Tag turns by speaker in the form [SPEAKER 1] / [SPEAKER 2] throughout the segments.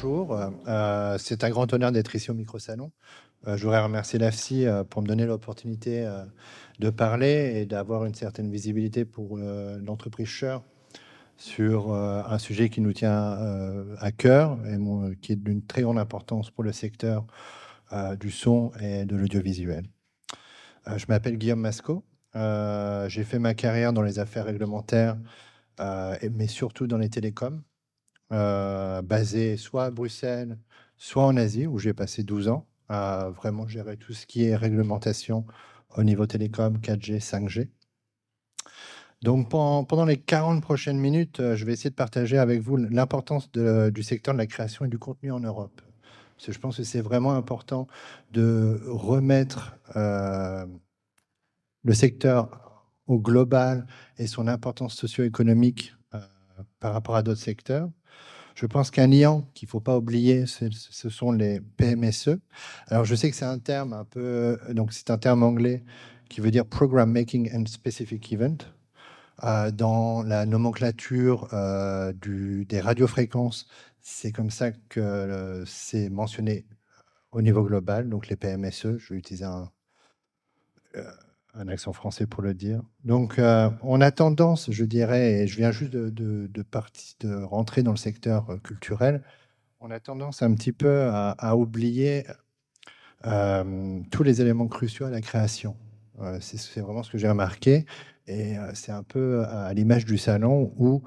[SPEAKER 1] bonjour. Euh, c'est un grand honneur d'être ici au micro-salon. Euh, je voudrais remercier l'AFSI euh, pour me donner l'opportunité de parler et d'avoir une certaine visibilité pour l'entreprise Shure sur un sujet qui nous tient à cœur et qui est d'une très grande importance pour le secteur du son et de l'audiovisuel. je m'appelle Guillaume Masco. J'ai fait ma carrière dans les affaires réglementaires, mais surtout dans les télécoms. Euh, basé soit à Bruxelles, soit en Asie, où j'ai passé 12 ans à vraiment gérer tout ce qui est réglementation au niveau télécom, 4G, 5G. Donc pendant, les 40 prochaines minutes, euh, je vais essayer de partager avec vous l'importance du secteur de la création et du contenu en Europe. Parce que je pense que c'est vraiment important de remettre euh, le secteur au global et son importance socio-économique par rapport à d'autres secteurs. Je pense qu'un lien qu'il ne faut pas oublier, ce sont les PMSE. Alors, je sais que c'est un terme un peu, donc c'est un terme anglais qui veut dire Program Making and Specific Event. Euh, dans la nomenclature euh, des radiofréquences, c'est comme ça que euh, c'est mentionné au niveau global, donc les PMSE. Je vais utiliser un, un accent français pour le dire. Donc, euh, on a tendance, je dirais, et je viens juste de, de, rentrer dans le secteur euh, culturel, on a tendance un petit peu à, oublier euh, tous les éléments cruciaux à la création. c'est vraiment ce que j'ai remarqué. Et c'est un peu à l'image du salon où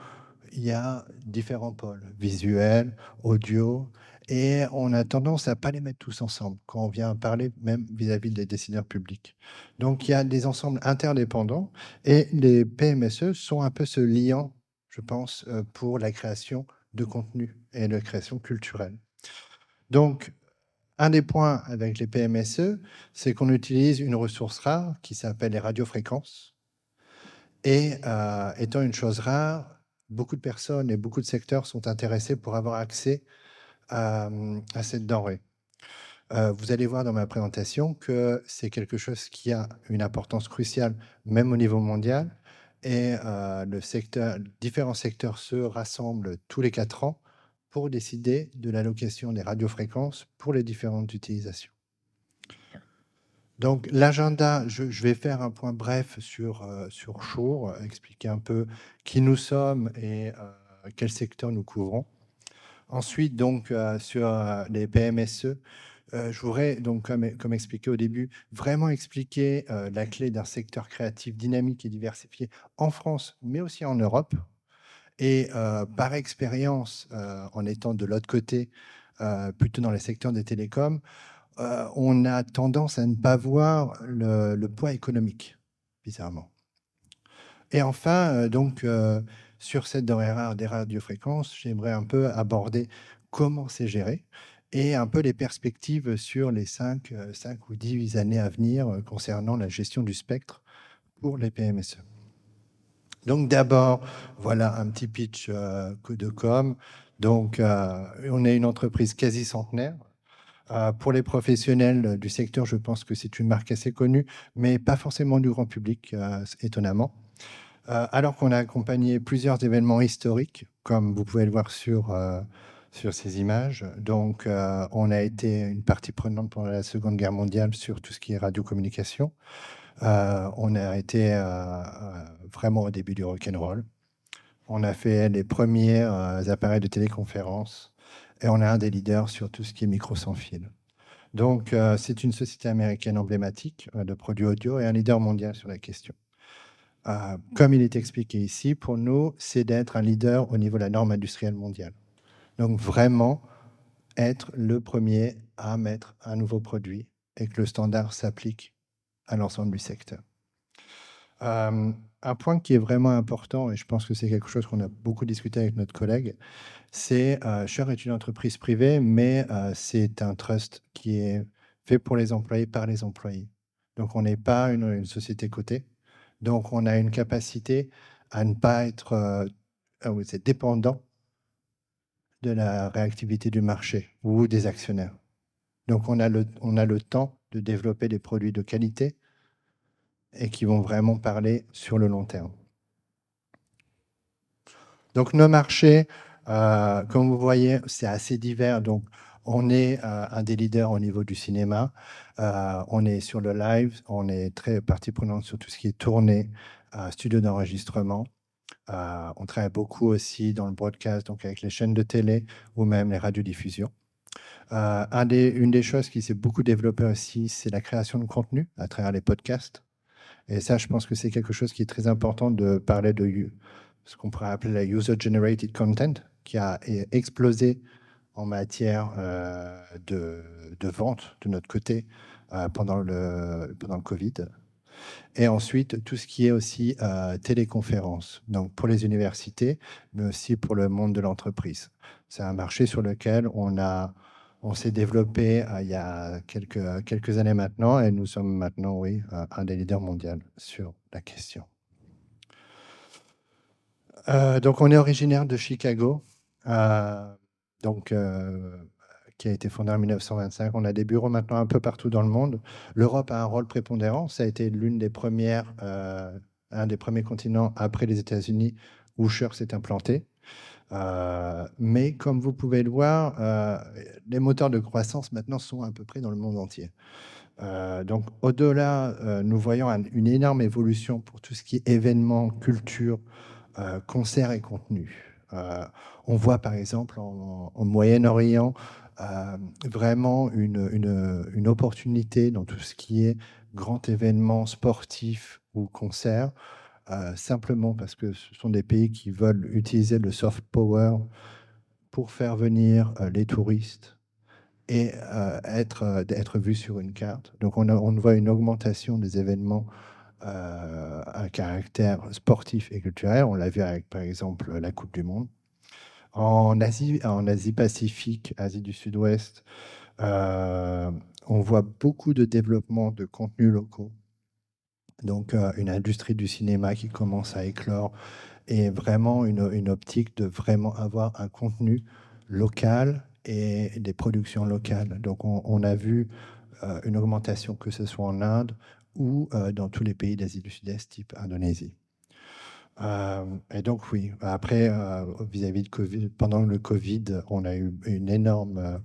[SPEAKER 1] il y a différents pôles, visuel, audio, et on a tendance à pas les mettre tous ensemble quand on vient parler même vis-à-vis des décideurs publics. Donc il y a des ensembles interdépendants et les PMSE sont un peu ce liant, je pense, euh, pour la création de contenu et la création culturelle. Donc un des points avec les PMSE, c'est qu'on utilise une ressource rare qui s'appelle les radiofréquences. Et euh, étant une chose rare, beaucoup de personnes et beaucoup de secteurs sont intéressés pour avoir accès à, cette denrée. Euh, vous allez voir dans ma présentation que c'est quelque chose qui a une importance cruciale, même au niveau mondial. Et euh, différents secteurs se rassemblent tous les quatre ans pour décider de l'allocation des radiofréquences pour les différentes utilisations. Donc l'agenda, je, vais faire un point bref sur, euh, sur Shure, expliquer un peu qui nous sommes et quel secteur nous couvrons. Ensuite, donc, euh, sur euh, les PMSE, euh, je voudrais, donc, comme, expliqué au début, vraiment expliquer la clé d'un secteur créatif dynamique et diversifié en France, mais aussi en Europe. Et par expérience, en étant de l'autre côté, plutôt dans les secteurs des télécoms, on a tendance à ne pas voir le, le poids économique, bizarrement. Et enfin, donc, sur cette denrée des radiofréquences, j'aimerais un peu aborder comment c'est géré et un peu les perspectives sur les 5, 5 euh, ou 10 années à venir euh, concernant la gestion du spectre pour les PMSE. Donc d'abord, voilà un petit pitch euh, de com. Donc on est une entreprise quasi centenaire. pour les professionnels du secteur, je pense que c'est une marque assez connue, mais pas forcément du grand public, étonnamment. Euh, alors qu'on a accompagné plusieurs événements historiques, comme vous pouvez le voir sur, euh, sur ces images. Donc, euh, on a été une partie prenante pendant la Seconde Guerre mondiale sur tout ce qui est radiocommunication. on a été vraiment au début du rock'n'roll. On a fait les premiers appareils de téléconférence et on est un des leaders sur tout ce qui est micro sans fil. Donc, c'est une société américaine emblématique de produits audio et un leader mondial sur la question. Euh, comme il est expliqué ici, pour nous, c'est d'être un leader au niveau de la norme industrielle mondiale. Donc vraiment être le premier à mettre un nouveau produit et que le standard s'applique à l'ensemble du secteur. Euh, un point qui est vraiment important, et je pense que c'est quelque chose qu'on a beaucoup discuté avec notre collègue, c'est euh, Shure est une entreprise privée, mais euh, c'est un trust qui est fait pour les employés par les employés. Donc on n'est pas une société cotée, donc, on a une capacité à ne pas être euh, ah dépendant de la réactivité du marché ou des actionnaires. Donc, on a, le, temps de développer des produits de qualité et qui vont vraiment parler sur le long terme. Donc, nos marchés, comme vous voyez, c'est assez divers. On est un des leaders au niveau du cinéma. on est sur le live. On est très partie prenante sur tout ce qui est tourné, studio d'enregistrement. on travaille beaucoup aussi dans le broadcast, donc avec les chaînes de télé ou même les radiodiffusions. Euh, une des choses qui s'est beaucoup développée aussi, c'est la création de contenu à travers les podcasts. Et ça, je pense que c'est quelque chose qui est très important de parler de ce qu'on pourrait appeler la user-generated content, qui a explosé en matière euh, de, vente de notre côté euh, pendant, le, pendant le Covid. Et ensuite, tout ce qui est aussi téléconférence, donc pour les universités, mais aussi pour le monde de l'entreprise. C'est un marché sur lequel on on s'est développé euh, il y a quelques, quelques années maintenant et nous sommes maintenant, oui, euh, un des leaders mondiaux sur la question. Euh, donc, on est originaire de Chicago, donc, qui a été fondé en 1925. On a des bureaux maintenant un peu partout dans le monde. L'Europe a un rôle prépondérant. Ça a été l'une des premières, un des premiers continents après les États-Unis où Shure s'est implanté. Euh, mais comme vous pouvez le voir, euh, les moteurs de croissance maintenant sont à peu près dans le monde entier. Euh, donc au-delà, nous voyons une énorme évolution pour tout ce qui est événements, culture, concerts et contenu. On voit par exemple en, Moyen-Orient vraiment une, opportunité dans tout ce qui est grand événement sportif ou concert euh, simplement parce que ce sont des pays qui veulent utiliser le soft power pour faire venir euh, les touristes et euh, être, vus sur une carte. Donc on, on voit une augmentation des événements à caractère sportif et culturel. On l'a vu avec, par exemple, la Coupe du Monde. En Asie, en Asie Pacifique, Asie du Sud-Ouest, on voit beaucoup de développement de contenus locaux donc euh, une industrie du cinéma qui commence à éclore et vraiment une, optique de vraiment avoir un contenu local et des productions locales. Donc on, a vu euh, une augmentation que ce soit en Inde ou euh, dans tous les pays d'Asie du Sud-Est, type Indonésie. et donc oui, après, vis-à-vis de Covid, pendant le Covid, on a eu une énorme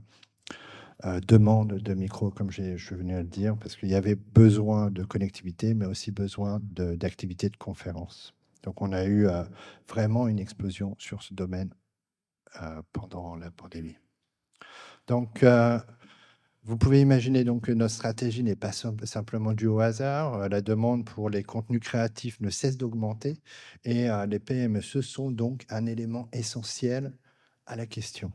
[SPEAKER 1] euh, demande de micro, comme je suis venu le dire, parce qu'il y avait besoin de connectivité, mais aussi besoin d'activités de, conférence. Donc on a eu euh, vraiment une explosion sur ce domaine euh, pendant la pandémie. Donc vous pouvez imaginer donc que notre stratégie n'est pas simplement due au hasard. La demande pour les contenus créatifs ne cesse d'augmenter et les PME sont donc un élément essentiel à la question.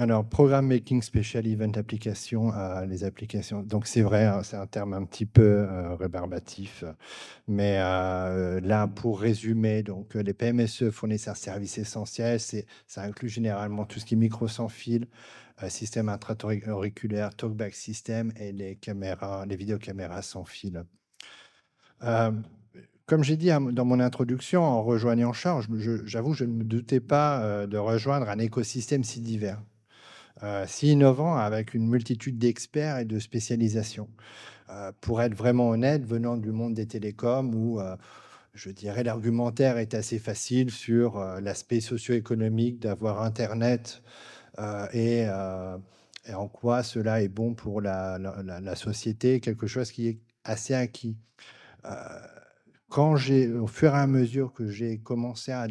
[SPEAKER 1] Alors, programme making special event application, les applications. Donc, c'est vrai, hein, c'est un terme un petit peu euh, rébarbatif. Mais euh, là, pour résumer, donc, les PMSE fournissent un service essentiel. Ça inclut généralement tout ce qui est micro sans fil, euh, système intra-auriculaire, talkback system et les caméras, les vidéocaméras sans fil. Comme j'ai dit dans mon introduction, en rejoignant Charge, j'avoue, je ne me doutais pas de rejoindre un écosystème si divers. Euh, si innovant avec une multitude d'experts et de spécialisations. Euh, pour être vraiment honnête, venant du monde des télécoms où euh, je dirais l'argumentaire est assez facile sur l'aspect socio-économique d'avoir Internet et, en quoi cela est bon pour la, société, quelque chose qui est assez acquis. Quand j'ai, au fur et à mesure que j'ai commencé à,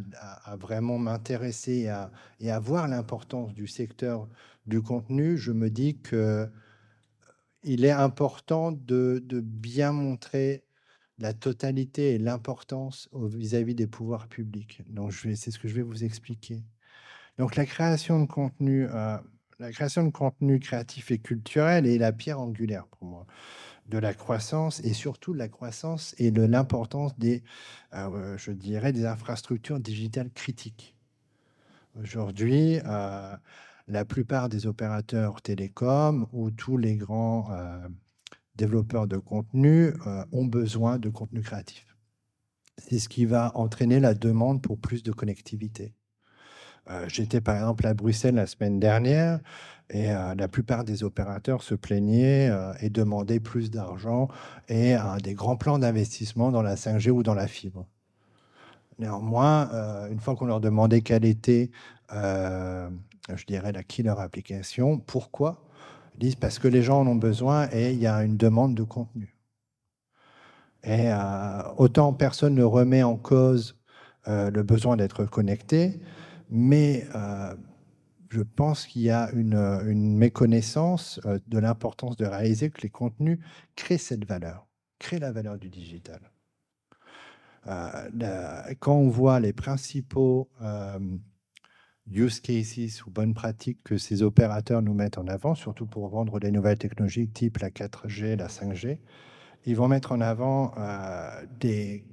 [SPEAKER 1] vraiment m'intéresser et à voir l'importance du secteur du contenu, je me dis que euh, il est important de, bien montrer la totalité et l'importance vis-à-vis des pouvoirs publics. Donc, c'est ce que je vais vous expliquer. Donc, la création de contenu, euh, la création de contenu créatif et culturel est la pierre angulaire pour moi de la croissance et surtout de la croissance et de l'importance des, euh, je dirais, des infrastructures digitales critiques. Aujourd'hui, la plupart des opérateurs télécoms ou tous les grands euh, développeurs de contenu euh, ont besoin de contenu créatif. C'est ce qui va entraîner la demande pour plus de connectivité. Euh, j'étais par exemple à Bruxelles la semaine dernière et la plupart des opérateurs se plaignaient et demandaient plus d'argent et des grands plans d'investissement dans la 5G ou dans la fibre. Néanmoins, une fois qu'on leur demandait quelle était, je dirais, la killer application, pourquoi Ils disent parce que les gens en ont besoin et il y a une demande de contenu. Et autant personne ne remet en cause le besoin d'être connecté, mais je pense qu'il y a une, méconnaissance euh, de l'importance de réaliser que les contenus créent cette valeur, créent la valeur du digital. Euh, quand on voit les principaux euh, use cases ou bonnes pratiques que ces opérateurs nous mettent en avant, surtout pour vendre des nouvelles technologies type la 4G, la 5G, ils vont mettre en avant des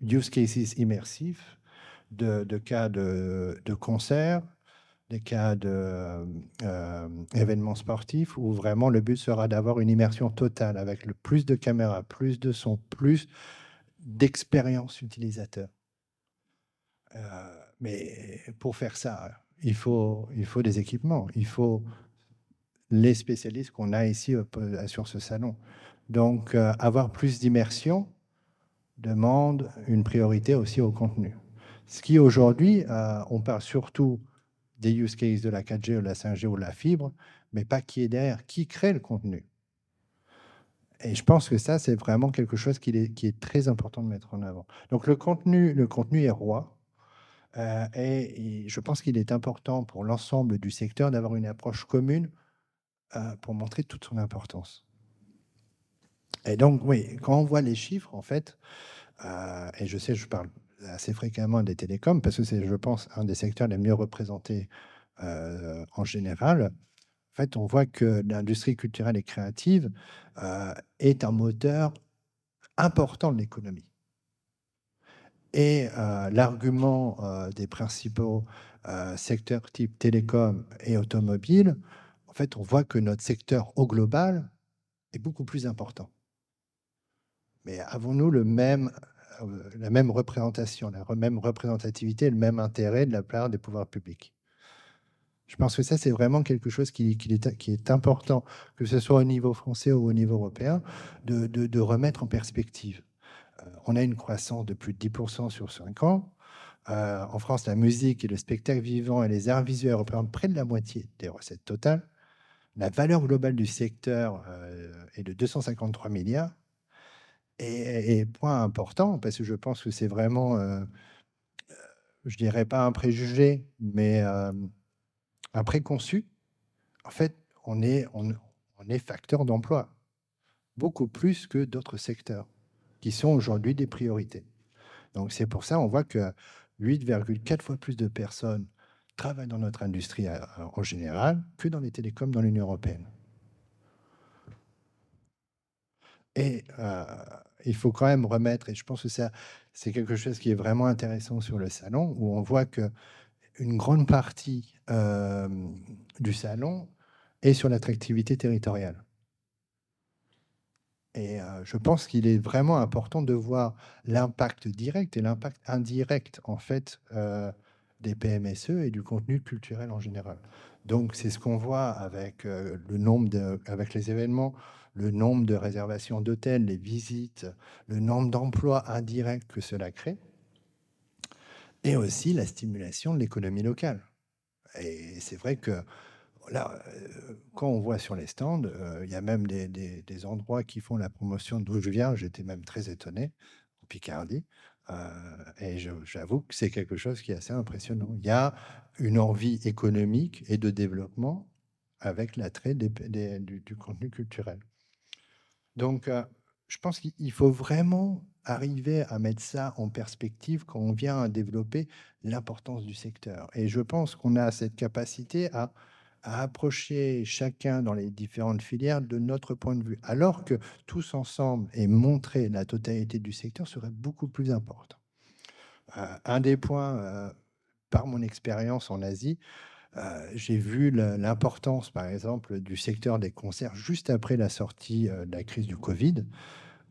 [SPEAKER 1] use cases immersifs de, cas de, de concerts, des cas d'événements euh, sportifs où vraiment le but sera d'avoir une immersion totale avec le plus de caméras, plus de son, plus d'expérience utilisateur. Euh, mais pour faire ça, il faut, il faut des équipements, il faut les spécialistes qu'on a ici euh, sur ce salon. Donc, avoir plus d'immersion demande une priorité aussi au contenu. Ce qui aujourd'hui, on parle surtout des use cases de la 4G ou de la 5G ou de la fibre, mais pas qui est derrière, qui crée le contenu. Et je pense que ça, c'est vraiment quelque chose qui est, très important de mettre en avant. Donc le contenu, le contenu est roi. Euh, et, je pense qu'il est important pour l'ensemble du secteur d'avoir une approche commune euh, pour montrer toute son importance. Et donc, oui, quand on voit les chiffres, en fait, euh, et je sais, je parle assez fréquemment des télécoms, parce que c'est, je pense, un des secteurs les mieux représentés euh, en général. En fait, on voit que l'industrie culturelle et créative euh, est un moteur important de l'économie. Et euh, l'argument des principaux secteurs type télécom et automobile, en fait, on voit que notre secteur au global est beaucoup plus important. Mais avons-nous le même la même représentation, la même représentativité, le même intérêt de la part des pouvoirs publics. Je pense que ça, c'est vraiment quelque chose qui, est, qui, est, important, que ce soit au niveau français ou au niveau européen, de, remettre en perspective. Euh, on a une croissance de plus de 10% sur 5 ans. Euh, en France, la musique et le spectacle vivant et les arts visuels représentent près de la moitié des recettes totales. La valeur globale du secteur est de 253 milliards. Et, point important, parce que je pense que c'est vraiment, euh, euh, je dirais pas un préjugé, mais euh, un préconçu. En fait, on est, on, est facteur d'emploi, beaucoup plus que d'autres secteurs qui sont aujourd'hui des priorités. Donc c'est pour ça, on voit que 8,4 fois plus de personnes travaillent dans notre industrie en général que dans les télécoms dans l'Union européenne. Et il faut quand même remettre, et je pense que ça, c'est quelque chose qui est vraiment intéressant sur le salon, où on voit que une grande partie euh, du salon est sur l'attractivité territoriale. Et euh, je pense qu'il est vraiment important de voir l'impact direct et l'impact indirect, en fait, euh, des PMSE et du contenu culturel en général. Donc, c'est ce qu'on voit avec le nombre avec les événements le nombre de réservations d'hôtels, les visites, le nombre d'emplois indirects que cela crée, et aussi la stimulation de l'économie locale. Et c'est vrai que là, euh, quand on voit sur les stands, euh, il y a même des, endroits qui font la promotion d'où je viens. J'étais même très étonné, en Picardie. Euh, et j'avoue que c'est quelque chose qui est assez impressionnant. Il y a une envie économique et de développement avec l'attrait du, du, contenu culturel. Donc, euh, je pense qu'il faut vraiment arriver à mettre ça en perspective quand on vient à développer l'importance du secteur. Et je pense qu'on a cette capacité à, approcher chacun dans les différentes filières de notre point de vue, alors que tous ensemble et montrer la totalité du secteur serait beaucoup plus important. Euh, un des points, euh, par mon expérience en Asie, euh, j'ai vu l'importance, par exemple, du secteur des concerts juste après la sortie euh, de la crise du Covid,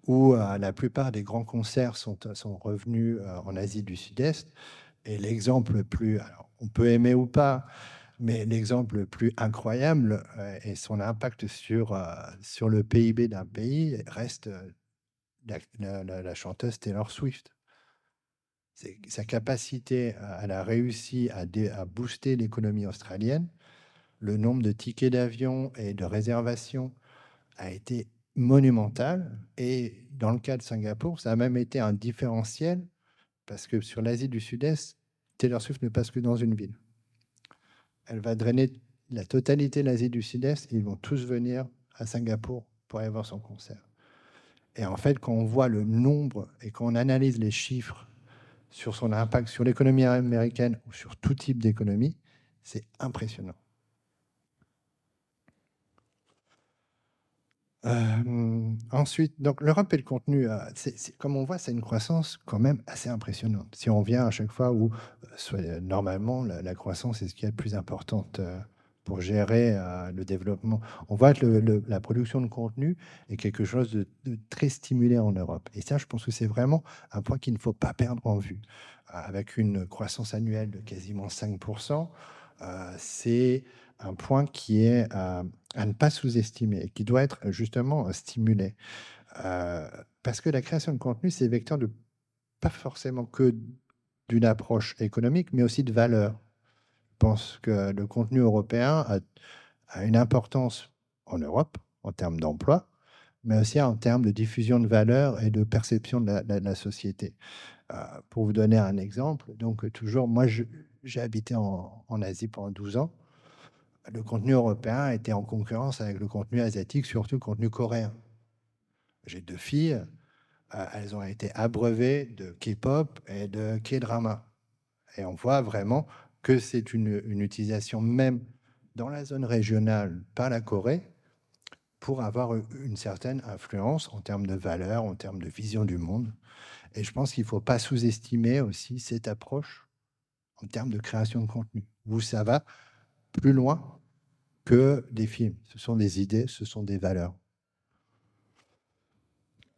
[SPEAKER 1] où euh, la plupart des grands concerts sont, sont revenus en Asie du Sud-Est. Et l'exemple le plus, on peut aimer ou pas, mais l'exemple le plus incroyable et son impact sur, sur le PIB d'un pays reste la, la chanteuse Taylor Swift. Sa capacité, elle a à, à booster l'économie australienne. Le nombre de tickets d'avion et de réservations a été monumental. Et dans le cas de Singapour, ça a même été un différentiel parce que sur l'Asie du Sud-Est, Taylor Swift ne passe que dans une ville. Elle va drainer la totalité de l'Asie du Sud-Est. Ils vont tous venir à Singapour pour aller voir son concert. Et en fait, quand on voit le nombre et qu'on analyse les chiffres sur son impact sur l'économie américaine ou sur tout type d'économie, c'est impressionnant. Euh, ensuite, donc l'Europe et le contenu, euh, comme on voit, c'est une croissance quand même assez impressionnante. Si on vient à chaque fois où, euh, normalement, la, croissance est ce qui est le plus importante pour gérer le développement. On voit que la production de contenu est quelque chose de, très stimulé en Europe. Et ça, je pense que c'est vraiment un point qu'il ne faut pas perdre en vue. avec une croissance annuelle de quasiment 5%, c'est un point qui est à, ne pas sous-estimer et qui doit être justement stimulé. parce que la création de contenu, c'est vecteur de pas forcément que d'une approche économique, mais aussi de valeur. Je pense que le contenu européen a, une importance en Europe en termes d'emploi, mais aussi en termes de diffusion de valeur et de perception de la, société. pour vous donner un exemple, donc toujours, moi, j'ai habité en, en, Asie pendant 12 ans. Le contenu européen était en concurrence avec le contenu asiatique, surtout le contenu coréen. J'ai deux filles, euh, elles ont été abreuvées de K-pop et de K-drama. Et on voit vraiment que c'est une, utilisation même dans la zone régionale par la Corée pour avoir une certaine influence en termes de valeur, en termes de vision du monde. Et je pense qu'il ne faut pas sous-estimer aussi cette approche en termes de création de contenu, où ça va plus loin que des films. Ce sont des idées, ce sont des valeurs.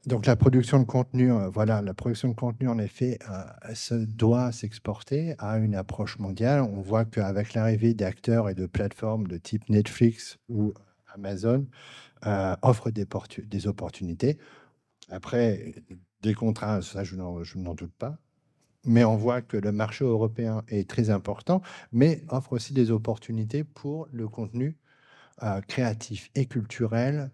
[SPEAKER 1] Donc la production de contenu, euh, voilà, la production de contenu, en effet, euh, se doit s'exporter à une approche mondiale. On voit qu'avec l'arrivée d'acteurs et de plateformes de type Netflix ou Amazon, euh, offre des, des, opportunités. Après, des contraintes, ça, je n'en doute pas. Mais on voit que le marché européen est très important, mais offre aussi des opportunités pour le contenu créatif et culturel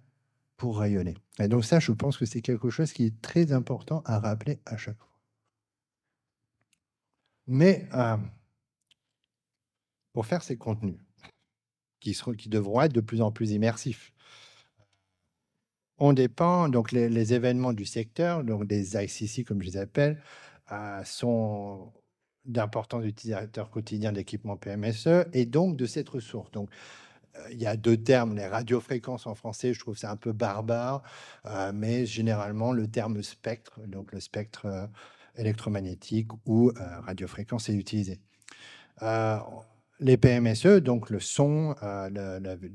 [SPEAKER 1] rayonner. Et donc ça, je pense que c'est quelque chose qui est très important à rappeler à chaque fois. Mais euh, pour faire ces contenus, qui, seront, qui devront être de plus en plus immersifs, on dépend, donc les, événements du secteur, donc des ICC comme je les appelle, euh, sont d'importants utilisateurs quotidiens d'équipements PMSE et donc de cette ressource. Donc, il y a deux termes, les radiofréquences en français, je trouve c'est un peu barbare, euh, mais généralement le terme spectre, donc le spectre euh, électromagnétique ou euh, radiofréquence est utilisé. Les PMSE, donc le son,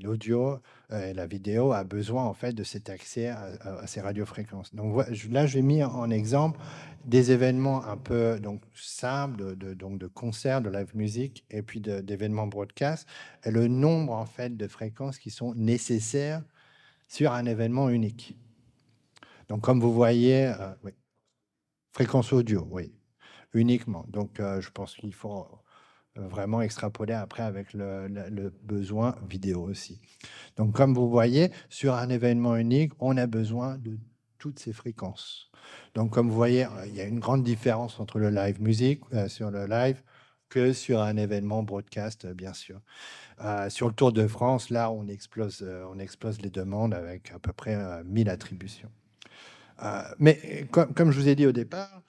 [SPEAKER 1] l'audio et la vidéo, a besoin en fait de cet accès à, ces radiofréquences. Donc là, j'ai mis en exemple des événements un peu donc simples, de, donc de concerts, de live music, et puis d'événements broadcast, et le nombre en fait de fréquences qui sont nécessaires sur un événement unique. Donc comme vous voyez, euh, fréquence audio, oui, uniquement. Donc euh, je pense qu'il faut euh, vraiment extrapoler après avec le, besoin vidéo aussi. Donc comme vous voyez, sur un événement unique, on a besoin de toutes ces fréquences. Donc, comme vous voyez, il y a une grande différence entre le live musique euh, sur le live que sur un événement broadcast, euh, bien sûr. Euh, sur le Tour de France, là, on explose, on explose les demandes avec à peu près 1000 attributions. mais comme, je vous ai dit au départ,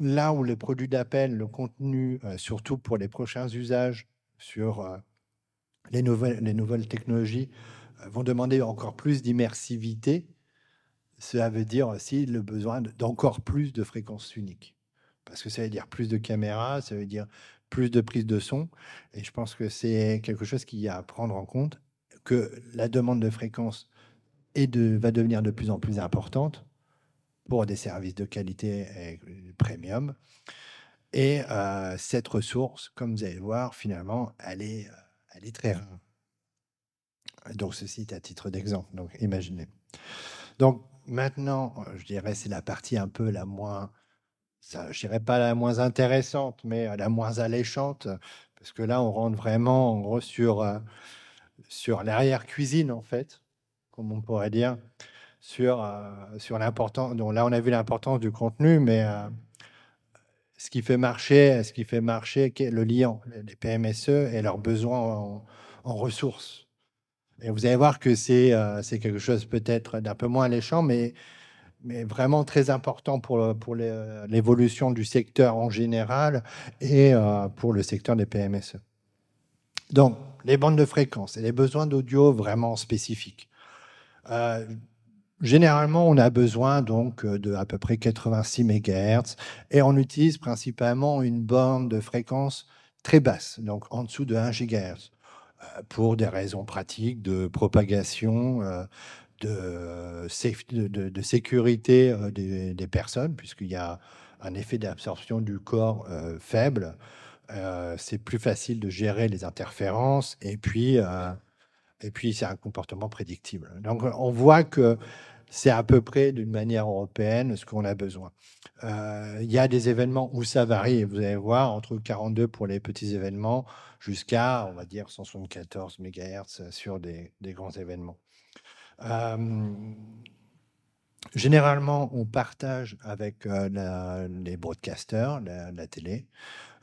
[SPEAKER 1] là où le produit d'appel, le contenu, surtout pour les prochains usages sur les, nouvelles, les nouvelles technologies, vont demander encore plus d'immersivité, cela veut dire aussi le besoin d'encore plus de fréquences uniques. Parce que ça veut dire plus de caméras, ça veut dire plus de prise de son. Et je pense que c'est quelque chose qui a à prendre en compte, que la demande de fréquences va devenir de plus en plus importante pour des services de qualité premium. Et euh, cette ressource, comme vous allez voir, finalement, elle est, euh, elle est très rare. Donc, ceci est à titre d'exemple. Donc, imaginez. Donc, maintenant, je dirais, c'est la partie un peu la moins ça, je dirais pas la moins intéressante, mais la moins alléchante, parce que là, on rentre vraiment, en gros, sur, sur l'arrière-cuisine, en fait, comme on pourrait dire, sur, sur l'importance. Donc là, on a vu l'importance du contenu, mais ce qui fait marcher, ce qui fait marcher le lien, les PMSE et leurs besoins en, ressources. Et vous allez voir que c'est c'est quelque chose peut-être d'un peu moins alléchant, mais mais vraiment très important pour, pour l'évolution du secteur en général et euh, pour le secteur des PMSE. Donc, les bandes de fréquence et les besoins d'audio vraiment spécifiques. Euh, généralement, on a besoin donc de à peu près 86 MHz et on utilise principalement une bande de fréquence très basse, donc en dessous de 1 GHz, euh, pour des raisons pratiques de propagation, de, de, sécurité euh, des, personnes, puisqu'il y a un effet d'absorption du corps euh, faible. Euh, c'est plus facile de gérer les interférences et puis, et puis c'est un comportement prédictible. Donc on voit que c'est à peu près d'une manière européenne ce qu'on a besoin. Il y a des événements où ça varie, vous allez voir, entre 42 pour les petits événements jusqu'à, on va dire, 174 MHz sur des, des grands événements. Euh, généralement, on partage avec euh, les broadcasters, la, télé.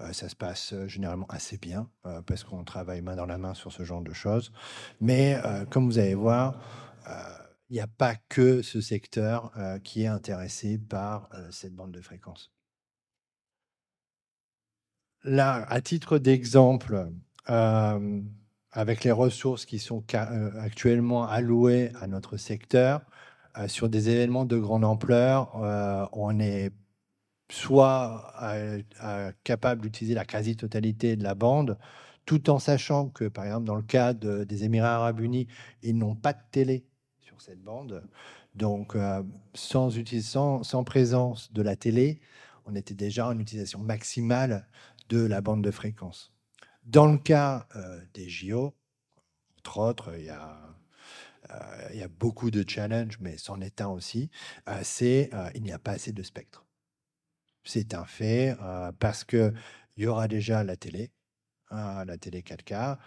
[SPEAKER 1] Euh, ça se passe généralement assez bien parce qu'on travaille main dans la main sur ce genre de choses. Mais comme vous allez voir, il n'y a pas que ce secteur qui est intéressé par cette bande de fréquences. Là, à titre d'exemple, avec les ressources qui sont euh, actuellement allouées à notre secteur, euh, sur des événements de grande ampleur, euh, on est soit capable d'utiliser la quasi-totalité de la bande, tout en sachant que, par exemple, dans le cas des Émirats arabes unis, ils n'ont pas de télé sur cette bande. Donc, sans, sans, présence de la télé, on était déjà en utilisation maximale de la bande de fréquence. Dans le cas euh, des JO, entre autres, il y a, euh, il y a beaucoup de challenges, mais c'en est un aussi, euh, c'est il n'y a pas assez de spectre. C'est un fait parce qu'il y aura déjà la télé, hein, la télé 4K,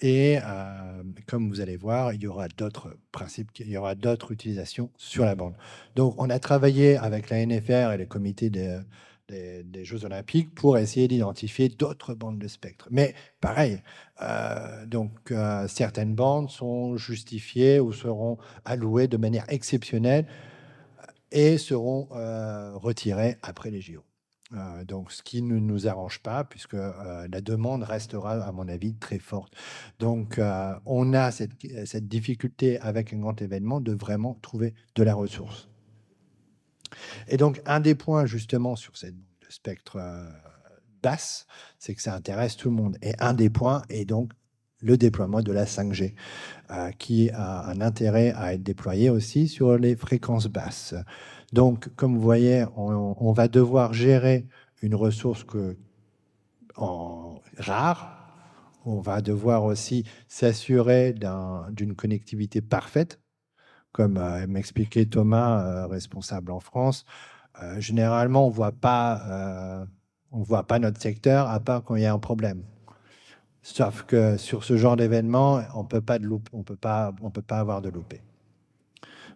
[SPEAKER 1] et comme vous allez voir, il y aura d'autres principes, il y aura d'autres utilisations sur la bande. Donc, on a travaillé avec la NFR et les comités de, des, Jeux Olympiques pour essayer d'identifier d'autres bandes de spectre. Mais pareil, euh, donc euh, certaines bandes sont justifiées ou seront allouées de manière exceptionnelle et seront euh, retirées après les JO. donc, ce qui ne nous arrange pas, puisque la demande restera, à mon avis, très forte. Donc, on a cette, difficulté avec un grand événement de vraiment trouver de la ressource. Et donc, un des points justement sur cette spectre euh, basse, c'est que ça intéresse tout le monde. Et un des points est donc le déploiement de la 5G, euh, qui a un intérêt à être déployé aussi sur les fréquences basses. Donc, comme vous voyez, on, va devoir gérer une ressource que, rare. On va devoir aussi s'assurer d'une connectivité parfaite comme euh, m'expliquait Thomas, euh, responsable en France, généralement, on on voit pas notre secteur à part quand il y a un problème. Sauf que sur ce genre d'événement, on peut pas de on peut pas, on peut pas avoir de loupé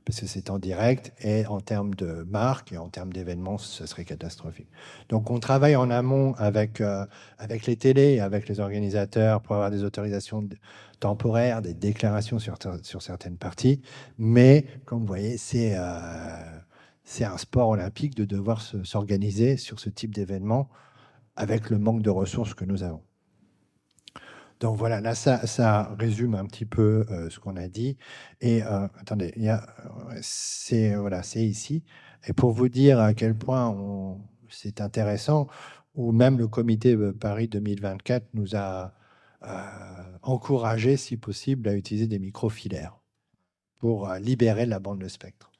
[SPEAKER 1] parce que c'est en direct et en termes de marque et en termes d'événements, ce serait catastrophique. Donc on travaille en amont avec, euh, avec les télés avec les organisateurs pour avoir des autorisations temporaires, des déclarations sur, sur certaines parties, mais comme vous voyez, c'est euh, c'est un sport olympique de devoir s'organiser sur ce type d'événement avec le manque de ressources que nous avons. Donc voilà, là, ça, résume un petit peu euh, ce qu'on a dit. Et euh, attendez, c'est voilà, ici. Et pour vous dire à quel point c'est intéressant, ou même le comité Paris 2024 nous a euh, encouragé, si possible, à utiliser des microfilaires pour libérer la bande de spectre.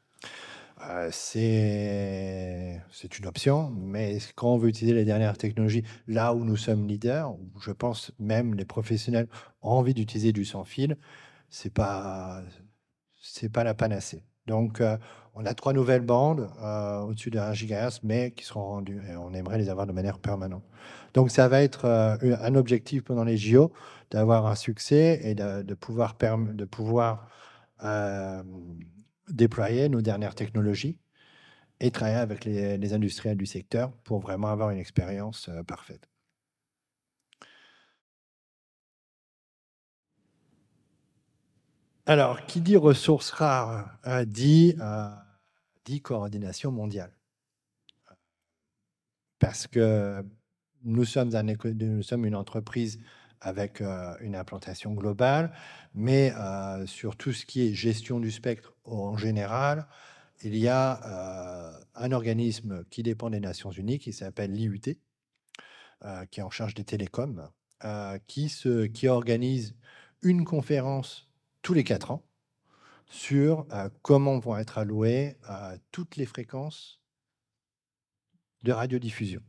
[SPEAKER 1] Euh, c'est une option, mais quand on veut utiliser les dernières technologies, là où nous sommes leaders, où je pense même les professionnels ont envie d'utiliser du sans fil, c'est pas c'est pas la panacée. Donc, on a trois nouvelles bandes au-dessus de 1 GHz, mais qui seront rendues et on aimerait les avoir de manière permanente. Donc, ça va être un objectif pendant les JO d'avoir un succès et de, pouvoir, de pouvoir déployer nos dernières technologies et travailler avec les, industriels du secteur pour vraiment avoir une expérience parfaite. Alors, qui dit ressources rares dit, dit coordination mondiale. Parce que nous sommes une entreprise avec une implantation globale, mais sur tout ce qui est gestion du spectre en général, il y a un organisme qui dépend des Nations Unies qui s'appelle l'IUT, qui est en charge des télécoms, qui organise une conférence tous les quatre ans sur comment vont être allouées toutes les fréquences de radiodiffusion.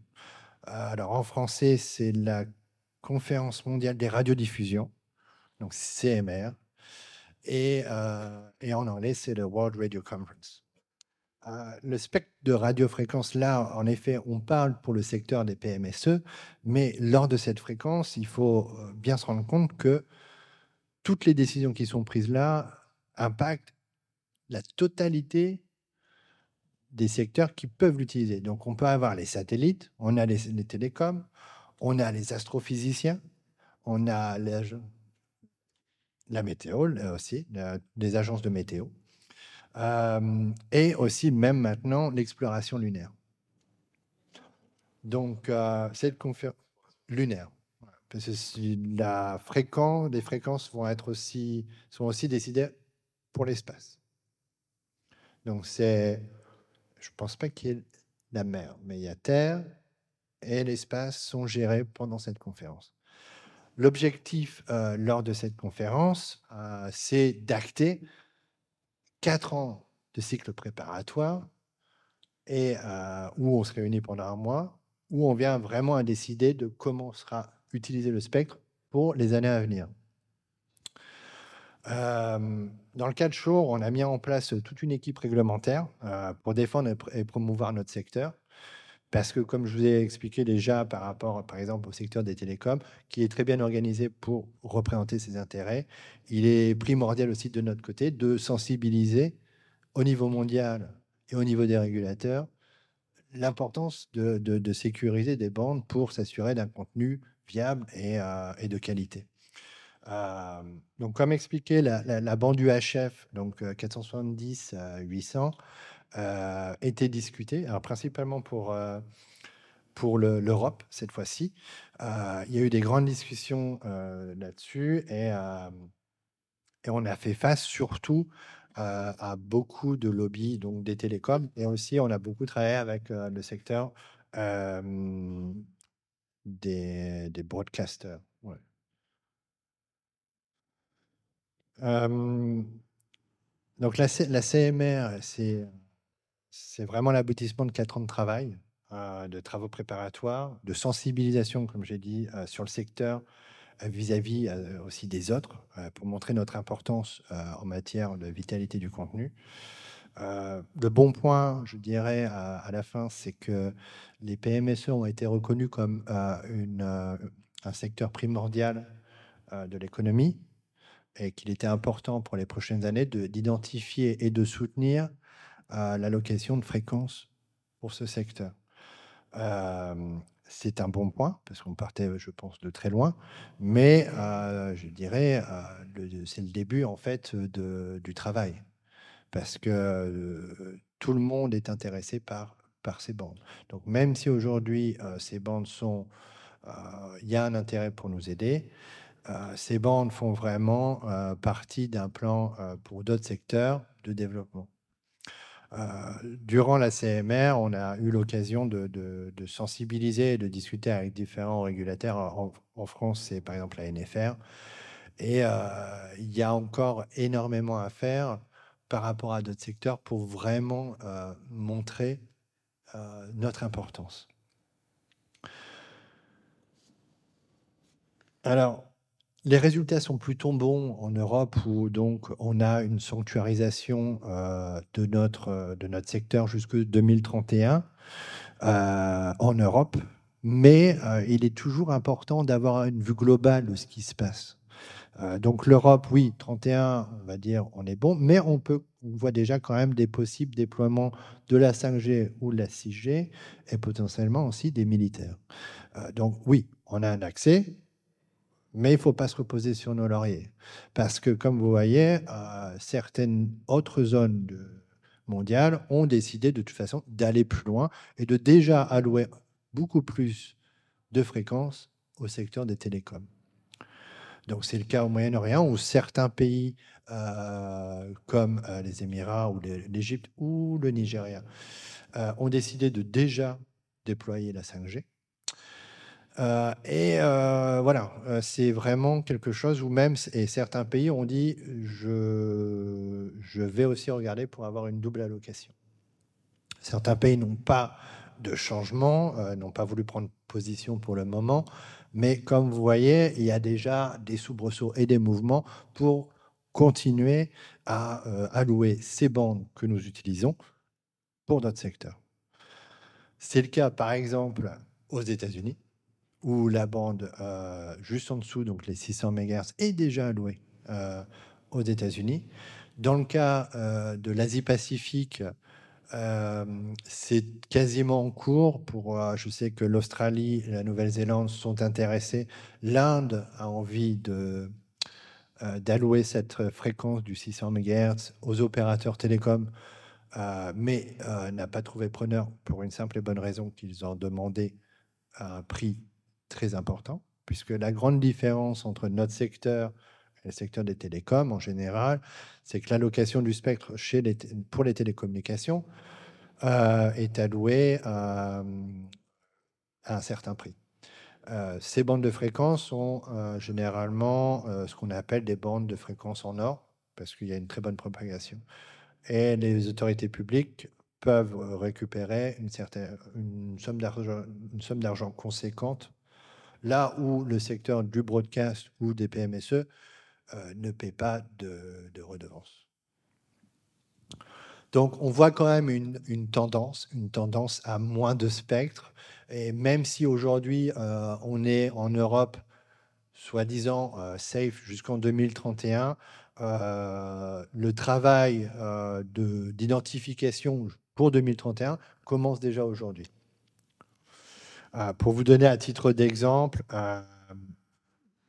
[SPEAKER 1] alors en français, c'est la Conférence mondiale des radiodiffusions, donc CMR, et, et en anglais, c'est le World Radio Conference. le spectre de radiofréquence, là, en effet, on parle pour le secteur des PMSE, mais lors de cette fréquence, il faut bien se rendre compte que toutes les décisions qui sont prises là impactent la totalité des secteurs qui peuvent l'utiliser. Donc, on peut avoir les satellites, on a les, télécoms, on a les astrophysiciens, on a la météo aussi, les agences de météo, euh, et aussi même maintenant l'exploration lunaire. Donc, euh, cette conférence lunaire, parce que la fréquence, les fréquences vont être aussi, sont aussi décidées pour l'espace. Donc c'est, je pense pas qu'il y ait la mer, mais il y a Terre et l'espace sont gérés pendant cette conférence. L'objectif euh, lors de cette conférence, euh, c'est d'acter quatre ans de cycle préparatoire et euh, où on se réunit pendant un mois, où on vient vraiment à décider de comment sera utiliser le spectre pour les années à venir. Dans le cas de Shore, on a mis en place toute une équipe réglementaire pour défendre et promouvoir notre secteur. Parce que, comme je vous ai expliqué déjà par rapport, par exemple, au secteur des télécoms, qui est très bien organisé pour représenter ses intérêts, il est primordial aussi de notre côté de sensibiliser au niveau mondial et au niveau des régulateurs l'importance de, sécuriser des bandes pour s'assurer d'un contenu viable et, euh, de qualité. Euh, donc, comme expliqué, la, bande UHF, donc 470-800, euh, était discutée, alors principalement pour, pour l'Europe cette fois-ci. il y a eu des grandes discussions là-dessus et, et, on a fait face surtout à beaucoup de lobbies donc des télécoms et aussi on a beaucoup travaillé avec le secteur des, des broadcasters. donc la, la CMR, c'est c'est vraiment l'aboutissement de quatre ans de travail, euh, de travaux préparatoires, de sensibilisation, comme j'ai dit, euh, sur le secteur euh, vis-à-vis aussi des autres, pour montrer notre importance en matière de vitalité du contenu. Le bon point, je dirais, à, la fin, c'est que les PMSE ont été reconnus comme un secteur primordial de l'économie et qu'il était important pour les prochaines années d'identifier et de soutenir l'allocation de fréquences pour ce secteur. c'est un bon point parce qu'on partait, je pense, de très loin, mais je dirais, c'est le début en fait du travail parce que tout le monde est intéressé par, par ces bandes. Donc même si aujourd'hui ces bandes sont, il y a un intérêt pour nous aider, ces bandes font vraiment partie d'un plan pour d'autres secteurs de développement. Durant la CMR, on a eu l'occasion de, sensibiliser et de discuter avec différents régulateurs. En, en France, c'est par exemple la NFR. Et il y a encore énormément à faire par rapport à d'autres secteurs pour vraiment euh, montrer euh, notre importance. Alors, les résultats sont plutôt bons en Europe où donc on a une sanctuarisation de, notre, de notre secteur jusque 2031 en Europe, mais il est toujours important d'avoir une vue globale de ce qui se passe. donc l'Europe, oui, 31, on va dire, on est bon, mais on peut, on voit déjà quand même des possibles déploiements de la 5G ou de la 6G et potentiellement aussi des militaires. donc oui, on a un accès, mais il ne faut pas se reposer sur nos lauriers. Parce que, comme vous voyez, certaines autres zones mondiales ont décidé de toute façon d'aller plus loin et de déjà allouer beaucoup plus de fréquences au secteur des télécoms. Donc c'est le cas au Moyen-Orient où certains pays euh, comme euh, les Émirats ou l'Égypte ou le Nigeria euh, ont décidé de déjà déployer la 5G. Et voilà, c'est vraiment quelque chose où même, et certains pays ont dit, je, je vais aussi regarder pour avoir une double allocation. Certains pays n'ont pas de changement, n'ont pas voulu prendre position pour le moment, mais comme vous voyez, il y a déjà des soubresauts et des mouvements pour continuer à euh, allouer ces bandes que nous utilisons pour notre secteur. C'est le cas, par exemple, aux États-Unis, où la bande euh, juste en dessous, donc les 600 MHz, est déjà allouée euh, aux États-Unis. Dans le cas de l'Asie-Pacifique, euh, c'est quasiment en cours. Pour, euh, je sais que l'Australie et la Nouvelle-Zélande sont intéressés. L'Inde a envie de, euh, d'allouer cette fréquence du 600 MHz aux opérateurs télécoms, mais n'a pas trouvé preneur pour une simple et bonne raison qu'ils ont demandé un prix très important, puisque la grande différence entre notre secteur le secteur des télécoms en général, c'est que l'allocation du spectre pour les télécommunications euh, est allouée à, un certain prix. Euh, ces bandes de fréquences sont euh, généralement ce qu'on appelle des bandes de fréquences en or, parce qu'il y a une très bonne propagation. Et les autorités publiques peuvent récupérer une, certaine, une somme d'argent conséquente, là où le secteur du broadcast ou des PMSE euh, ne paie pas de, de redevance. Donc on voit quand même une, tendance, une tendance à moins de spectre. Et même si aujourd'hui euh, on est en Europe, soi-disant euh, safe jusqu'en 2031, le travail d'identification pour 2031 commence déjà aujourd'hui. Pour vous donner à titre d'exemple,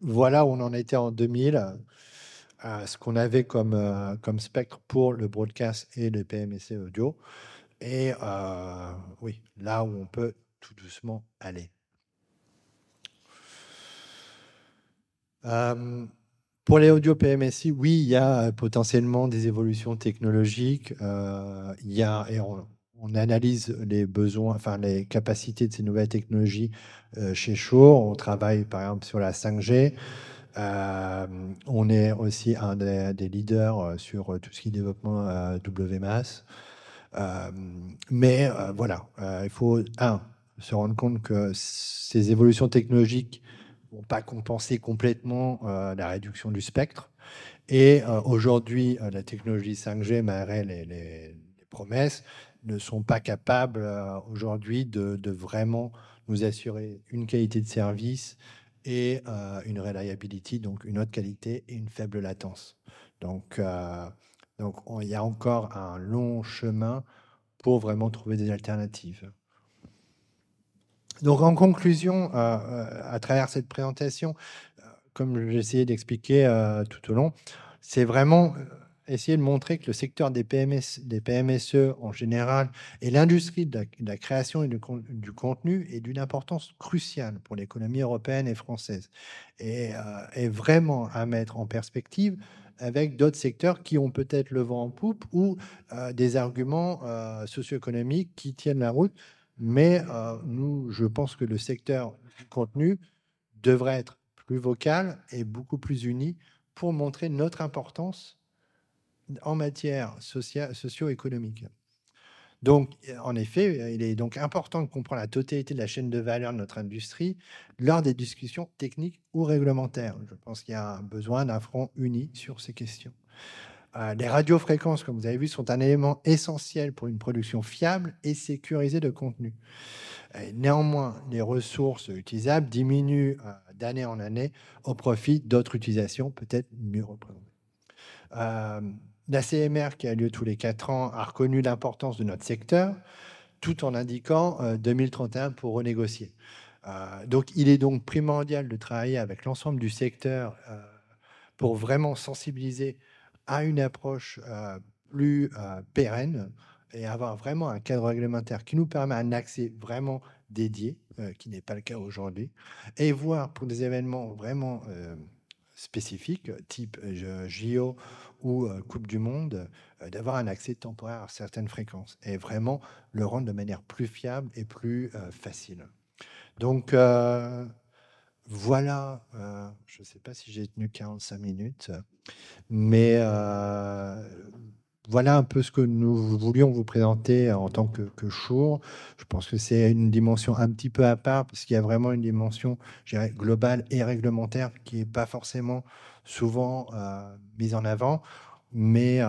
[SPEAKER 1] voilà où on en était en 2000, ce qu'on avait comme, euh, comme spectre pour le broadcast et le PMC audio. Et euh, oui, là où on peut tout doucement aller. Euh, pour les audio PMSI, oui, il y a potentiellement des évolutions technologiques. il y a, et on, on analyse les besoins, enfin les capacités de ces nouvelles technologies euh, chez Shure. On travaille par exemple sur la 5G. Euh, on est aussi un des, leaders euh, sur tout ce qui est développement WMAS. mais voilà, il faut, un, se rendre compte que ces évolutions technologiques vont pas compenser complètement la réduction du spectre. Et aujourd'hui, la technologie 5G, malgré les promesses, ne sont pas capables euh, aujourd'hui de, vraiment nous assurer une qualité de service et euh, une reliability, donc une haute qualité et une faible latence. Donc, euh, donc il y a encore un long chemin pour vraiment trouver des alternatives. Donc en conclusion, à travers cette présentation, comme j'ai essayé d'expliquer tout au long, c'est vraiment essayer de montrer que le secteur des, PMS, des PMSE en général et l'industrie de, la création et du, contenu est d'une importance cruciale pour l'économie européenne et française et euh, est vraiment à mettre en perspective avec d'autres secteurs qui ont peut-être le vent en poupe ou euh, des arguments euh, socio-économiques qui tiennent la route. Mais nous, je pense que le secteur du contenu devrait être plus vocal et beaucoup plus uni pour montrer notre importance en matière socio-économique. Donc, en effet, il est donc important de comprendre la totalité de la chaîne de valeur de notre industrie lors des discussions techniques ou réglementaires. Je pense qu'il y a besoin d'un front uni sur ces questions. Euh, les radiofréquences, comme vous avez vu, sont un élément essentiel pour une production fiable et sécurisée de contenu. néanmoins, les ressources utilisables diminuent euh, d'année en année au profit d'autres utilisations peut-être mieux représentées. Euh, la CMR, qui a lieu tous les quatre ans, a reconnu l'importance de notre secteur, tout en indiquant 2031 pour renégocier. donc, il est donc primordial de travailler avec l'ensemble du secteur pour vraiment sensibiliser à une approche euh, plus euh, pérenne et avoir vraiment un cadre réglementaire qui nous permet un accès vraiment dédié, euh, qui n'est pas le cas aujourd'hui, et voir pour des événements vraiment spécifiques, type JO ou Coupe du Monde, d'avoir un accès temporaire à certaines fréquences et vraiment le rendre de manière plus fiable et plus facile. Donc, voilà, euh, je ne sais pas si j'ai tenu 45 minutes, mais euh, voilà un peu ce que nous voulions vous présenter en tant que, que Je pense que c'est une dimension un petit peu à part, parce qu'il y a vraiment une dimension globale et réglementaire qui n'est pas forcément souvent euh, mise en avant, mais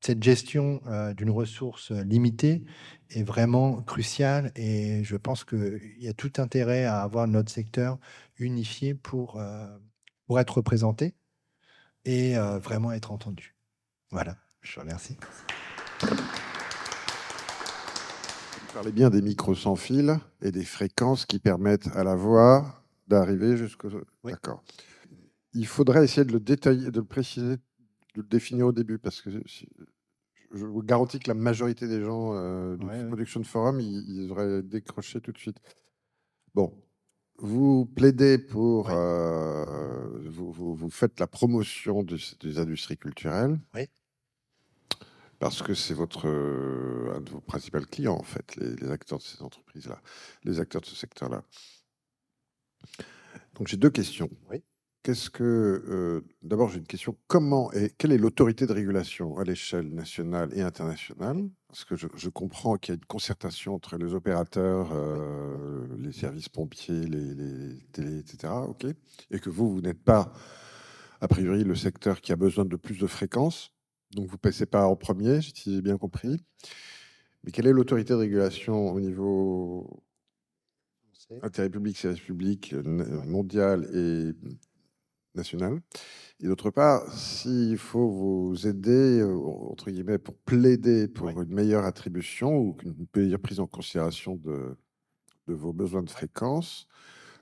[SPEAKER 1] cette gestion d'une ressource limitée est vraiment cruciale et je pense qu'il y a tout intérêt à avoir notre secteur unifié pour, pour être représenté et vraiment être entendu. Voilà, je vous remercie. Vous
[SPEAKER 2] parlez bien des micros sans fil et des fréquences qui permettent à la voix d'arriver jusqu'au. D'accord. Il faudrait essayer de le détailler, de le préciser de le définir au début, parce que je vous garantis que la majorité des gens euh, du Production Forum, ils, auraient décroché tout de suite. Bon, vous plaidez pour, euh, vous, vous, faites la promotion des industries culturelles.
[SPEAKER 1] Oui.
[SPEAKER 2] Parce que c'est votre un de vos principaux clients, en fait, les, les acteurs de ces entreprises-là, les acteurs de ce secteur-là. Donc j'ai deux questions.
[SPEAKER 1] Oui.
[SPEAKER 2] Qu'est-ce que. Euh, d'abord, j'ai une question. Comment et quelle est l'autorité de régulation à l'échelle nationale et internationale? Parce que je, comprends qu'il y a une concertation entre les opérateurs, euh, les services pompiers, les, les télés, etc. Ok? Et que vous, vous n'êtes pas, a priori, le secteur qui a besoin de plus de fréquences. Donc, vous ne passez pas en premier, si j'ai bien compris. Mais quelle est l'autorité de régulation au niveau intérêt public, service public, mondial et nationale. Et d'autre part, s'il faut vous aider, euh, entre guillemets, pour plaider pour une meilleure attribution ou une meilleure prise en considération de, de vos besoins de fréquence,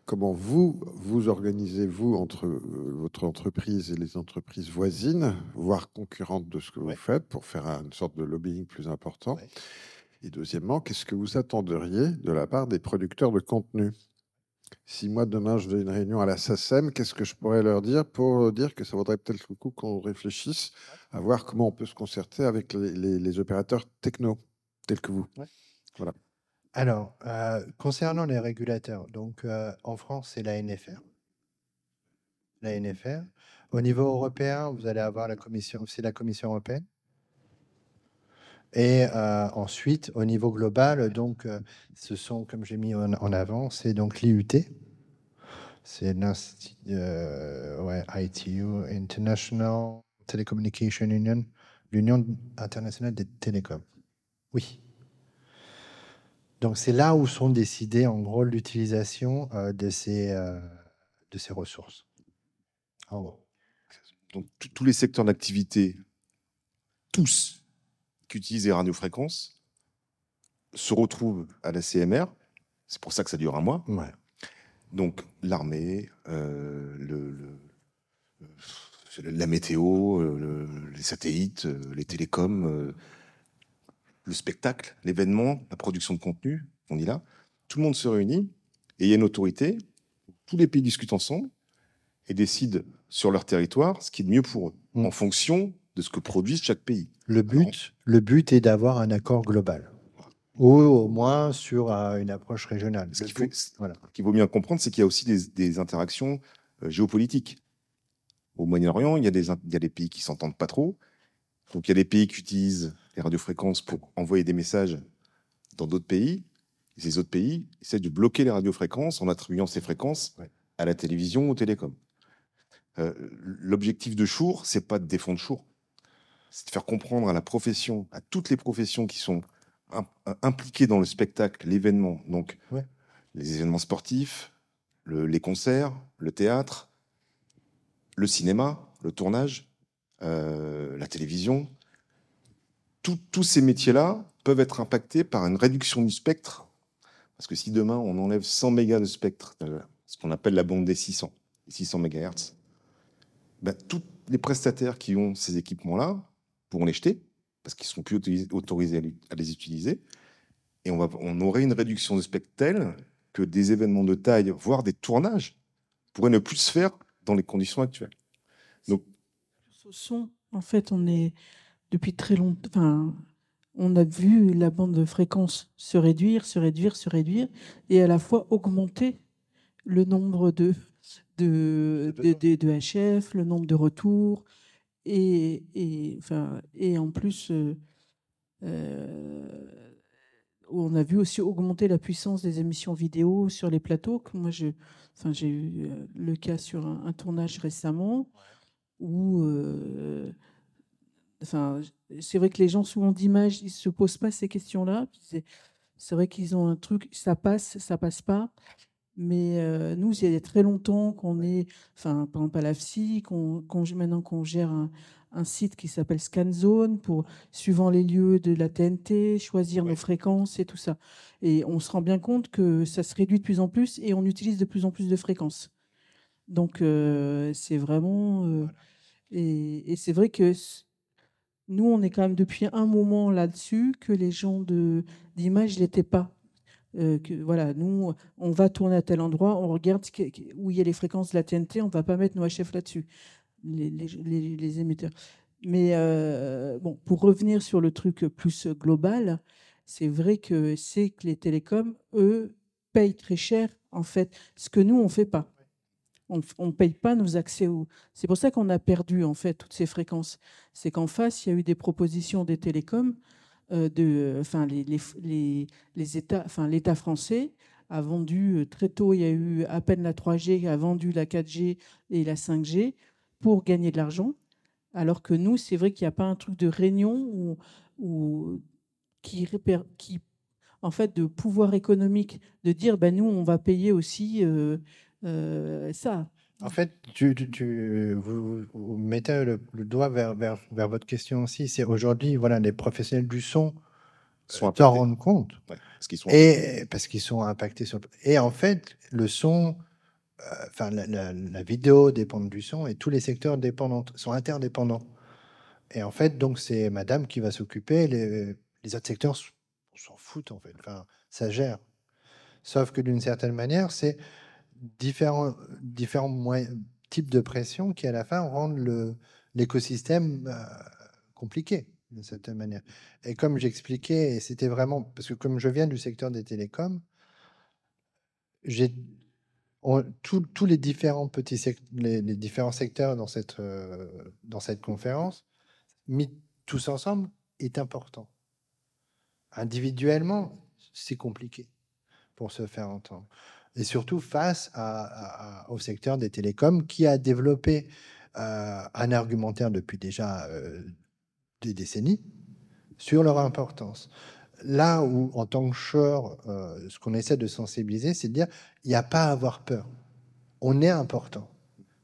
[SPEAKER 2] comment vous vous organisez-vous entre euh, votre entreprise et les entreprises voisines, voire concurrentes de ce que vous faites, pour faire une sorte de lobbying plus important. Et deuxièmement, qu'est-ce que vous attendriez de la part des producteurs de contenu? Si moi, demain, je fais une réunion à la SACEM, qu'est-ce que je pourrais leur dire pour dire que ça vaudrait peut-être le coup qu'on réfléchisse à voir comment on peut se concerter avec les, opérateurs techno tels que vous? Voilà.
[SPEAKER 1] Alors, euh, concernant les régulateurs, donc euh, en France, c'est la NFR. La NFR. Au niveau européen, vous allez avoir la commission, c'est la Commission européenne. Et euh, ensuite, au niveau global, donc, ce sont, comme j'ai mis en, avant, c'est donc l'IUT. C'est l'Institut, ouais, ITU, International Telecommunication Union, l'Union internationale des télécoms. Oui. Donc, c'est là où sont décidées, en gros, l'utilisation de, ces, de ces ressources. En gros.
[SPEAKER 3] Donc, tous les secteurs d'activité, tous, qui utilisent les radiofréquences se retrouvent à la CMR. C'est pour ça que ça dure un mois. Donc l'armée, euh, le, euh, la météo, euh, les satellites, les télécoms, le spectacle, l'événement, la production de contenu, on y là. Tout le monde se réunit et il y a une autorité. Tous les pays discutent ensemble et décident sur leur territoire ce qui est de mieux pour eux, mm. en fonction de ce que produisent chaque pays.
[SPEAKER 1] Le but, le but est d'avoir un accord global, ou au moins sur euh, une approche régionale.
[SPEAKER 3] Ce qu'il faut, bien comprendre, c'est qu'il y a aussi des, interactions euh, géopolitiques. Au Moyen-Orient, il, y a des, il y a des pays qui s'entendent pas trop. Donc il y a des pays qui utilisent les radiofréquences pour envoyer des messages dans d'autres pays. Et ces autres pays essaient de bloquer les radiofréquences en attribuant ces fréquences à la télévision ou aux télécoms. Euh, l'objectif de Chour, c'est pas de défendre Chour, c'est de faire comprendre à la profession, à toutes les professions qui sont impliquées dans le spectacle, l'événement, donc les événements sportifs, les concerts, le théâtre, le cinéma, le tournage, euh, la télévision. Tous ces métiers-là peuvent être impactés par une réduction du spectre. Parce que si demain on enlève 100 mégas de spectre, euh, ce qu'on appelle la bande des 600, 600 MHz, ben, tous les prestataires qui ont ces équipements-là pourront les jeter parce qu'ils ne sont plus autorisés à les utiliser. Et on, va, on aurait une réduction de spectre telle que des événements de taille, voire des tournages, pourraient ne plus se faire dans les conditions actuelles.
[SPEAKER 4] Donc, au son, en fait, on est depuis très longtemps. Enfin, on a vu la bande de fréquence se réduire, se réduire, se réduire, et à la fois augmenter le nombre de de, de, HF, le nombre de retours, et, et, enfin, et en plus, euh, euh, on a vu aussi augmenter la puissance des émissions vidéo sur les plateaux. Moi, je, enfin, j'ai eu euh, le cas sur un, tournage récemment où, enfin, c'est vrai que les gens souvent d'image, ils se posent pas ces questions-là. C'est vrai qu'ils ont un truc, ça passe, ça passe pas. Mais euh, nous, il y a très longtemps qu'on est, enfin, par exemple à l'AFSI, qu'on, maintenant qu'on gère un, site qui s'appelle ScanZone pour, suivant les lieux de la TNT, choisir nos fréquences et tout ça. Et on se rend bien compte que ça se réduit de plus en plus et on utilise de plus en plus de fréquences. Donc, euh, c'est vraiment. Euh, et, et c'est vrai que nous, on est quand même depuis un moment là-dessus que les gens d'image n'étaient pas euh, voilà, nous, on va tourner à tel endroit, on regarde où il y a les fréquences de la TNT, on ne va pas mettre nos HF là-dessus, les, émetteurs. Mais euh, bon, pour revenir sur le truc plus global, c'est vrai que c'est que les télécoms, eux, payent très cher, en fait, ce que nous, on ne fait pas. On ne paye pas nos accès. C'est pour ça qu'on a perdu, en fait, toutes ces fréquences. C'est qu'en face, il y a eu des propositions des télécoms euh, de, enfin, les, les, les, États, enfin, l'État français a vendu euh, très tôt, il y a eu à peine la 3G, a vendu la 4G et la 5G pour gagner de l'argent. Alors que nous, c'est vrai qu'il n'y a pas un truc de réunion ou, qui, qui, en fait, de pouvoir économique, de dire, ben nous, on va payer aussi euh, ça.
[SPEAKER 1] En fait, tu, tu, vous, mettez le, doigt vers, vers, vers, votre question aussi. C'est aujourd'hui, voilà, les professionnels du son s'en rendent compte. parce qu'ils sont et parce qu'ils sont impactés sur. Et en fait, le son, euh, enfin, la, vidéo dépend du son et tous les secteurs dépendants sont interdépendants. Et en fait, donc, c'est madame qui va s'occuper. Les, les autres secteurs, on s'en foutent, en fait. Enfin, ça gère. Sauf que d'une certaine manière, c'est différents, différents types de pression qui, à la fin, rendent l'écosystème euh, compliqué d'une certaine manière. Et comme j'expliquais, et c'était vraiment parce que comme je viens du secteur des télécoms, j'ai tous les différents petits les, différents secteurs dans cette euh, dans cette conférence mis tous ensemble est important. Individuellement, c'est compliqué pour se faire entendre et surtout face au secteur des télécoms qui a développé euh, un argumentaire depuis déjà euh, des décennies sur leur importance. Là où, en tant que cher, euh, ce qu'on essaie de sensibiliser, c'est de dire il n'y a pas à avoir peur. On est important.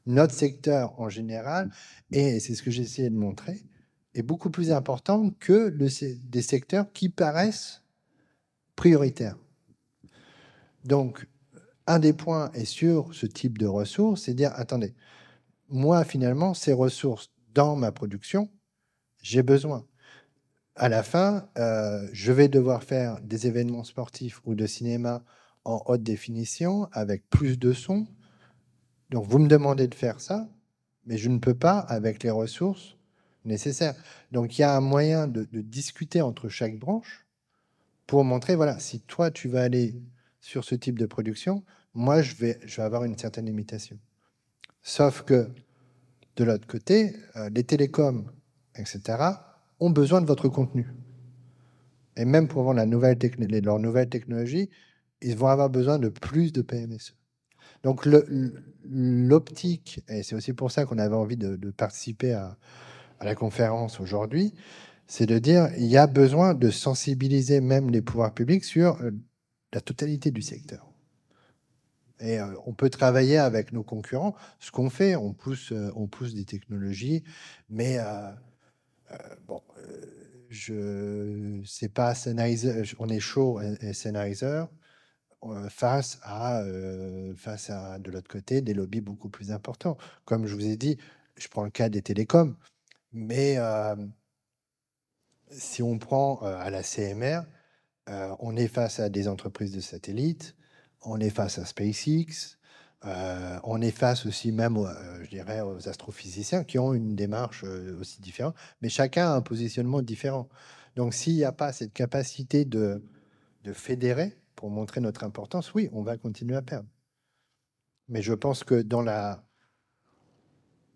[SPEAKER 1] Notre secteur en général, et c'est ce que j'ai essayé de montrer, est beaucoup plus important que des secteurs qui paraissent prioritaires. Donc, un des points est sur ce type de ressources, c'est dire, attendez, moi, finalement, ces ressources dans ma production, j'ai besoin. À la fin, euh, je vais devoir faire des événements sportifs ou de cinéma en haute définition avec plus de son. Donc, vous me demandez de faire ça, mais je ne peux pas avec les ressources nécessaires. Donc, il y a un moyen de, de discuter entre chaque branche pour montrer, voilà, si toi, tu vas aller sur ce type de production, moi, je vais, avoir une certaine limitation. Sauf que, de l'autre côté, euh, les télécoms, etc., ont besoin de votre contenu. Et même pour vendre leur nouvelle technologie, ils vont avoir besoin de plus de PMSE. Donc l'optique, et c'est aussi pour ça qu'on avait envie de, participer à, la conférence aujourd'hui, c'est de dire il y a besoin de sensibiliser même les pouvoirs publics sur euh, la totalité du secteur. Et euh, on peut travailler avec nos concurrents. Ce qu'on fait, on pousse, euh, on pousse des technologies, mais bon, je sais pas Sennheiser, on est chaud et Sennheiser face à, face à de l'autre côté des lobbies beaucoup plus importants. Comme je vous ai dit, je prends le cas des télécoms, mais si on prend à la CMR, on est face à des entreprises de satellites, on est face à SpaceX, on est face aussi même, je dirais, aux astrophysiciens qui ont une démarche aussi différente, mais chacun a un positionnement différent. Donc s'il n'y a pas cette capacité de, de fédérer, pour montrer notre importance, oui, on va continuer à perdre. Mais je pense que dans la,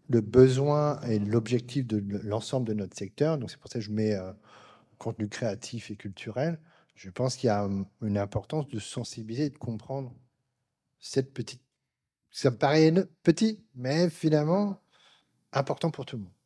[SPEAKER 1] le besoin et l'objectif de l'ensemble de notre secteur, donc c'est pour ça que je mets euh, contenu créatif et culturel, je pense qu'il y a une importance de sensibiliser, de comprendre cette petite. Ça me paraît petit, mais finalement important pour tout le monde.